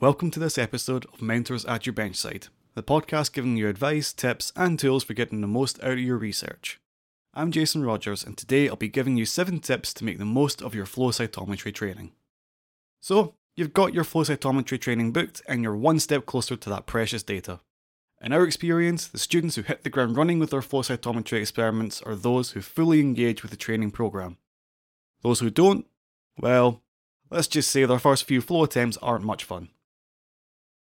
Welcome to this episode of Mentors at Your Benchside, the podcast giving you advice, tips, and tools for getting the most out of your research. I'm Jason Rogers, and today I'll be giving you 7 tips to make the most of your flow cytometry training. So, you've got your flow cytometry training booked, and you're one step closer to that precious data. In our experience, the students who hit the ground running with their flow cytometry experiments are those who fully engage with the training program. Those who don't, well, let's just say their first few flow attempts aren't much fun.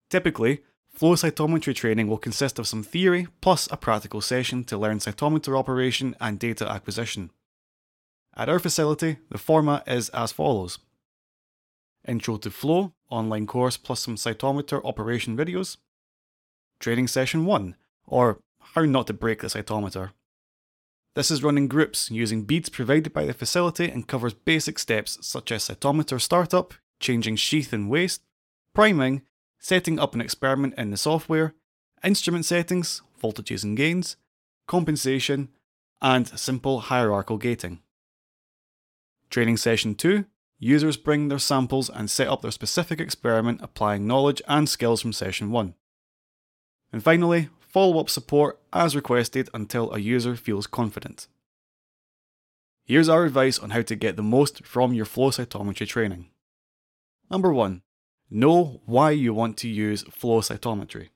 Typically, flow cytometry training will consist of some theory plus a practical session to learn cytometer operation and data acquisition. At our facility, the format is as follows Intro to Flow, online course plus some cytometer operation videos. Training Session 1, or How Not to Break the Cytometer. This is run in groups using beads provided by the facility and covers basic steps such as cytometer startup, changing sheath and waste, priming, setting up an experiment in the software, instrument settings, voltages and gains, compensation, and simple hierarchical gating. Training session 2 Users bring their samples and set up their specific experiment applying knowledge and skills from session 1. And finally, follow up support as requested until a user feels confident. Here's our advice on how to get the most from your flow cytometry training. Number 1. Know why you want to use flow cytometry.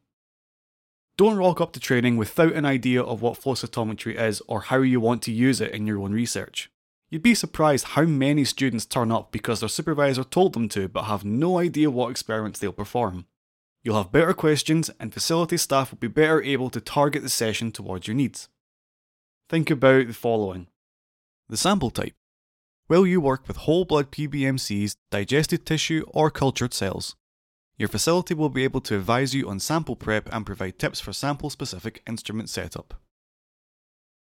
Don't rock up to training without an idea of what flow cytometry is or how you want to use it in your own research. You'd be surprised how many students turn up because their supervisor told them to but have no idea what experiments they'll perform. You'll have better questions and facility staff will be better able to target the session towards your needs. Think about the following the sample type. Will you work with whole blood PBMCs, digested tissue, or cultured cells? Your facility will be able to advise you on sample prep and provide tips for sample specific instrument setup.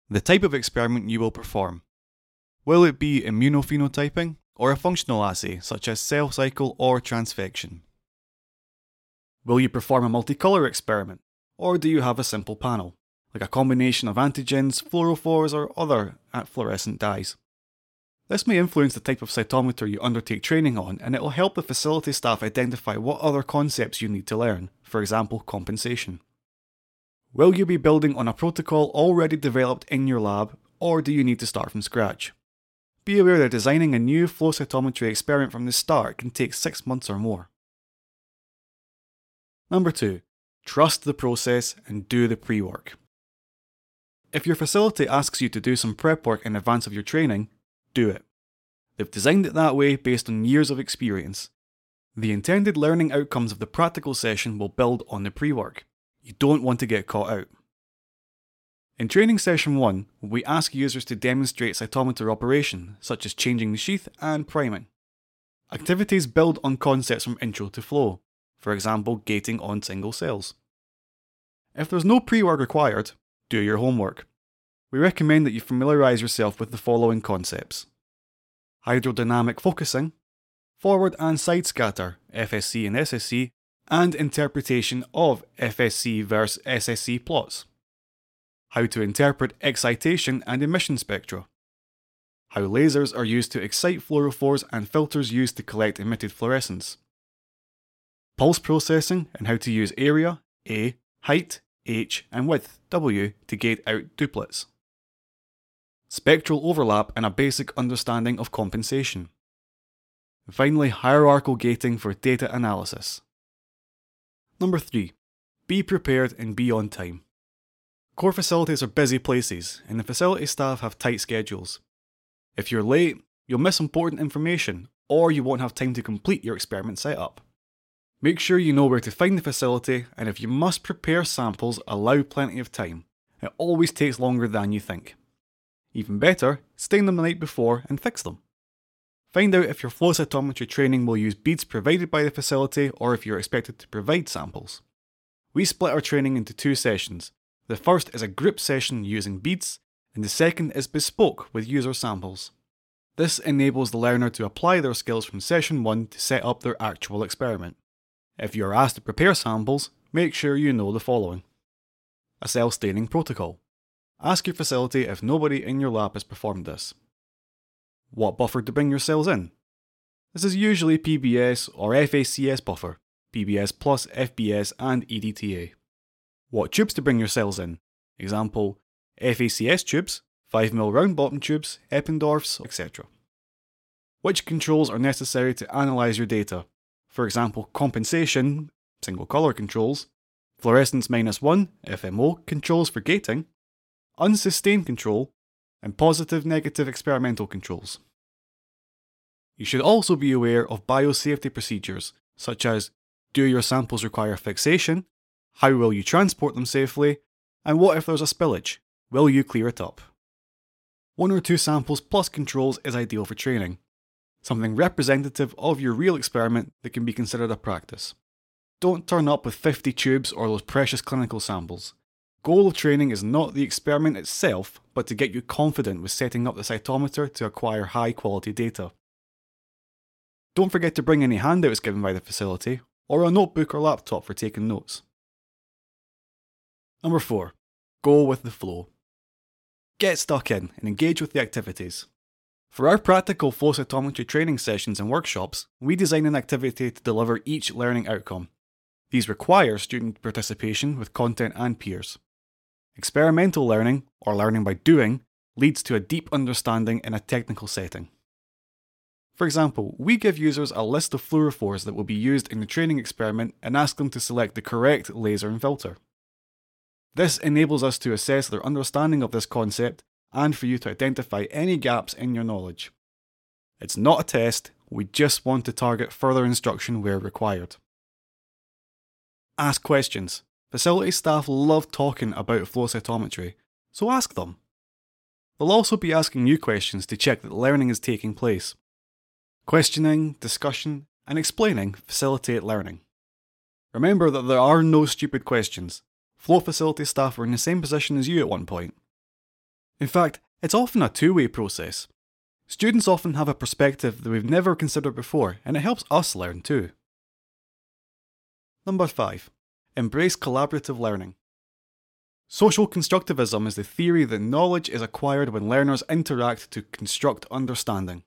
The type of experiment you will perform. Will it be immunophenotyping or a functional assay such as cell cycle or transfection? Will you perform a multicolour experiment or do you have a simple panel, like a combination of antigens, fluorophores, or other fluorescent dyes? This may influence the type of cytometer you undertake training on, and it will help the facility staff identify what other concepts you need to learn, for example, compensation. Will you be building on a protocol already developed in your lab, or do you need to start from scratch? Be aware that designing a new flow cytometry experiment from the start can take six months or more. Number two, trust the process and do the pre work. If your facility asks you to do some prep work in advance of your training, do it. They've designed it that way based on years of experience. The intended learning outcomes of the practical session will build on the pre work. You don't want to get caught out. In training session 1, we ask users to demonstrate cytometer operation, such as changing the sheath and priming. Activities build on concepts from intro to flow, for example, gating on single cells. If there's no pre work required, do your homework we recommend that you familiarise yourself with the following concepts. Hydrodynamic focusing, forward and side scatter, FSC and SSC, and interpretation of FSC versus SSC plots, how to interpret excitation and emission spectra, how lasers are used to excite fluorophores and filters used to collect emitted fluorescence, pulse processing and how to use area, A, height, H, and width, W, to gate out doublets spectral overlap, and a basic understanding of compensation. Finally, hierarchical gating for data analysis. Number 3. Be prepared and be on time. Core facilities are busy places, and the facility staff have tight schedules. If you're late, you'll miss important information, or you won't have time to complete your experiment setup. Make sure you know where to find the facility, and if you must prepare samples, allow plenty of time. It always takes longer than you think. Even better, stain them the night before and fix them. Find out if your flow cytometry training will use beads provided by the facility or if you're expected to provide samples. We split our training into two sessions. The first is a group session using beads, and the second is bespoke with user samples. This enables the learner to apply their skills from session 1 to set up their actual experiment. If you are asked to prepare samples, make sure you know the following a cell staining protocol. Ask your facility if nobody in your lab has performed this. What buffer to bring your cells in? This is usually PBS or FACS buffer. PBS plus, FBS, and EDTA. What tubes to bring your cells in. Example, FACS tubes, 5mm round bottom tubes, Eppendorfs, etc. Which controls are necessary to analyse your data? For example, compensation, single colour controls, fluorescence minus 1, FMO, controls for gating, unstained control, and positive negative experimental controls. You should also be aware of biosafety procedures, such as do your samples require fixation? How will you transport them safely? And what if there's a spillage? Will you clear it up? One or two samples plus controls is ideal for training, something representative of your real experiment that can be considered a practice. Don't turn up with 50 tubes or those precious clinical samples. Goal of training is not the experiment itself, but to get you confident with setting up the cytometer to acquire high quality data. Don't forget to bring any handouts given by the facility, or a notebook or laptop for taking notes. Number 4. Go with the flow. Get stuck in and engage with the activities. For our practical flow cytometry training sessions and workshops, we design an activity to deliver each learning outcome. These require student participation with content and peers. Experiential learning, or learning by doing, leads to a deep understanding in a technical setting. For example, we give users a list of fluorophores that will be used in the training experiment and ask them to select the correct laser and filter. This enables us to assess their understanding of this concept and for you to identify any gaps in your knowledge. It's not a test, we just want to target further instruction where required. Ask questions. Facility staff love talking about flow cytometry, so ask them. They'll also be asking you questions to check that learning is taking place. Questioning, discussion, and explaining facilitate learning. Remember that there are no stupid questions. Flow facility staff were in the same position as you at one point. In fact, it's often a two way process. Students often have a perspective that we've never considered before, and it helps us learn too. Number 5. Embrace collaborative learning. Social constructivism is the theory that knowledge is acquired when learners interact to construct understanding.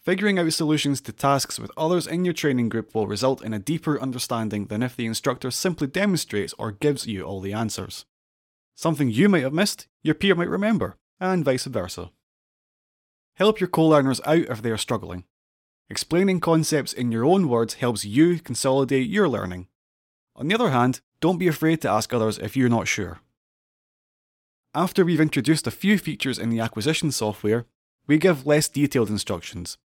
Figuring out solutions to tasks with others in your training group will result in a deeper understanding than if the instructor simply demonstrates or gives you all the answers. Something you might have missed, your peer might remember, and vice versa. Help your co learners out if they are struggling. Explaining concepts in your own words helps you consolidate your learning on the other hand, don't be afraid to ask others if you're not sure. After we've introduced a few features in the acquisition software, we give less detailed instructions.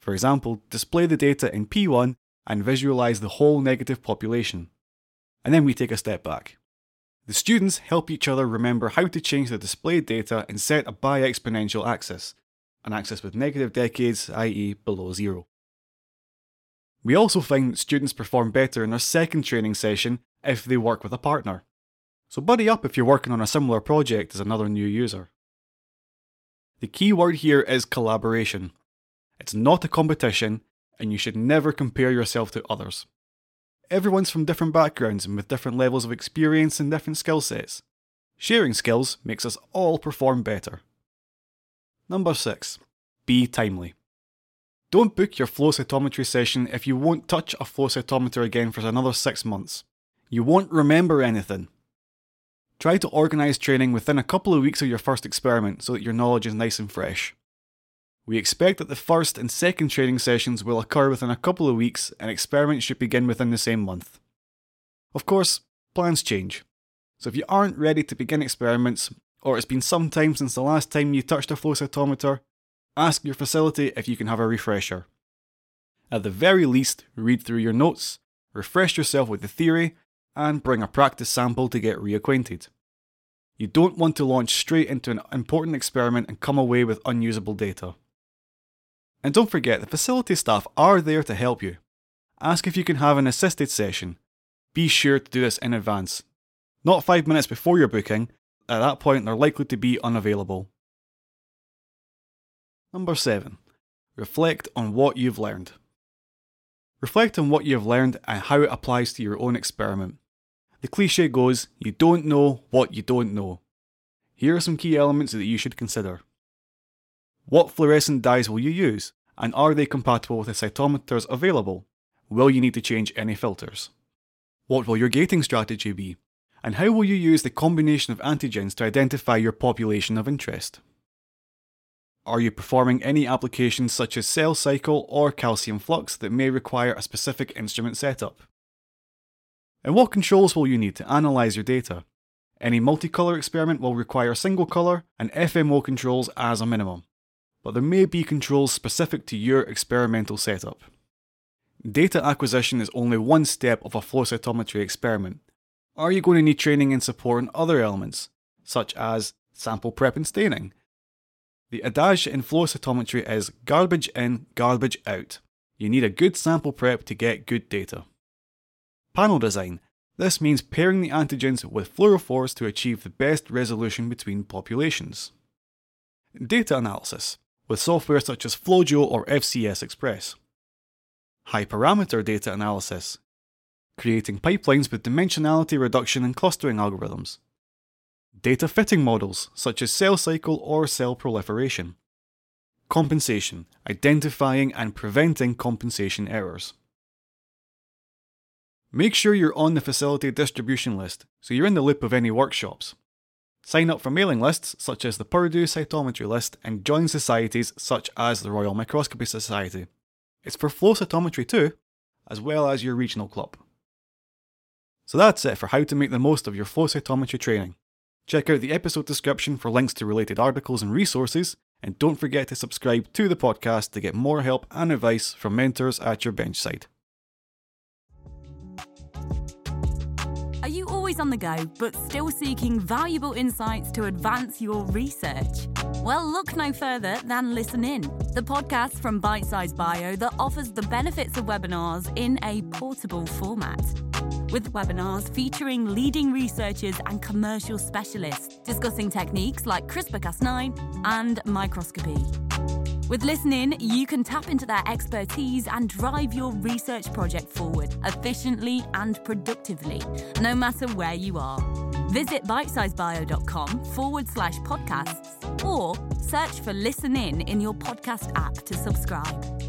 For example, display the data in P1 and visualize the whole negative population. And then we take a step back. The students help each other remember how to change the displayed data and set a bi-exponential axis, an axis with negative decades, i.e. below zero. We also find that students perform better in their second training session if they work with a partner. So buddy up if you're working on a similar project as another new user. The key word here is collaboration. It's not a competition, and you should never compare yourself to others. Everyone's from different backgrounds and with different levels of experience and different skill sets. Sharing skills makes us all perform better. Number 6. Be timely. Don't book your flow cytometry session if you won't touch a flow cytometer again for another six months. You won't remember anything. Try to organise training within a couple of weeks of your first experiment so that your knowledge is nice and fresh. We expect that the first and second training sessions will occur within a couple of weeks and experiments should begin within the same month. Of course, plans change. So if you aren't ready to begin experiments, or it's been some time since the last time you touched a flow cytometer, Ask your facility if you can have a refresher. At the very least, read through your notes, refresh yourself with the theory, and bring a practice sample to get reacquainted. You don't want to launch straight into an important experiment and come away with unusable data. And don't forget, the facility staff are there to help you. Ask if you can have an assisted session. Be sure to do this in advance. Not five minutes before your booking, at that point they're likely to be unavailable. Number 7. Reflect on what you've learned. Reflect on what you've learned and how it applies to your own experiment. The cliche goes, you don't know what you don't know. Here are some key elements that you should consider. What fluorescent dyes will you use, and are they compatible with the cytometers available? will you need to change any filters? What will your gating strategy be? And how will you use the combination of antigens to identify your population of interest? Are you performing any applications such as cell cycle or calcium flux that may require a specific instrument setup? And what controls will you need to analyse your data? Any multicolour experiment will require single colour and FMO controls as a minimum, but there may be controls specific to your experimental setup. Data acquisition is only one step of a flow cytometry experiment. Are you going to need training and support on other elements, such as sample prep and staining? The adage in flow cytometry is garbage in, garbage out. You need a good sample prep to get good data. Panel design. This means pairing the antigens with fluorophores to achieve the best resolution between populations. Data analysis, with software such as FlowJo or FCS Express. High parameter data analysis, creating pipelines with dimensionality reduction and clustering algorithms. Data fitting models, such as cell cycle or cell proliferation. Compensation, identifying and preventing compensation errors. Make sure you're on the facility distribution list so you're in the loop of any workshops. Sign up for mailing lists such as the Purdue Cytometry list and join societies such as the Royal Microscopical Society. It's for flow cytometry too, as well as your regional club. So that's it for how to make the most of your flow cytometry training. Check out the episode description for links to related articles and resources, and don't forget to subscribe to the podcast to get more help and advice from mentors at your benchside. Are you always on the go, but still seeking valuable insights to advance your research? Well, look no further than Listen In, the podcast from Bite Size Bio that offers the benefits of webinars in a portable format. With webinars featuring leading researchers and commercial specialists discussing techniques like CRISPR Cas9 and microscopy. With Listen In, you can tap into their expertise and drive your research project forward efficiently and productively, no matter where you are. Visit bitesizebio.com forward slash podcasts or search for Listen In in your podcast app to subscribe.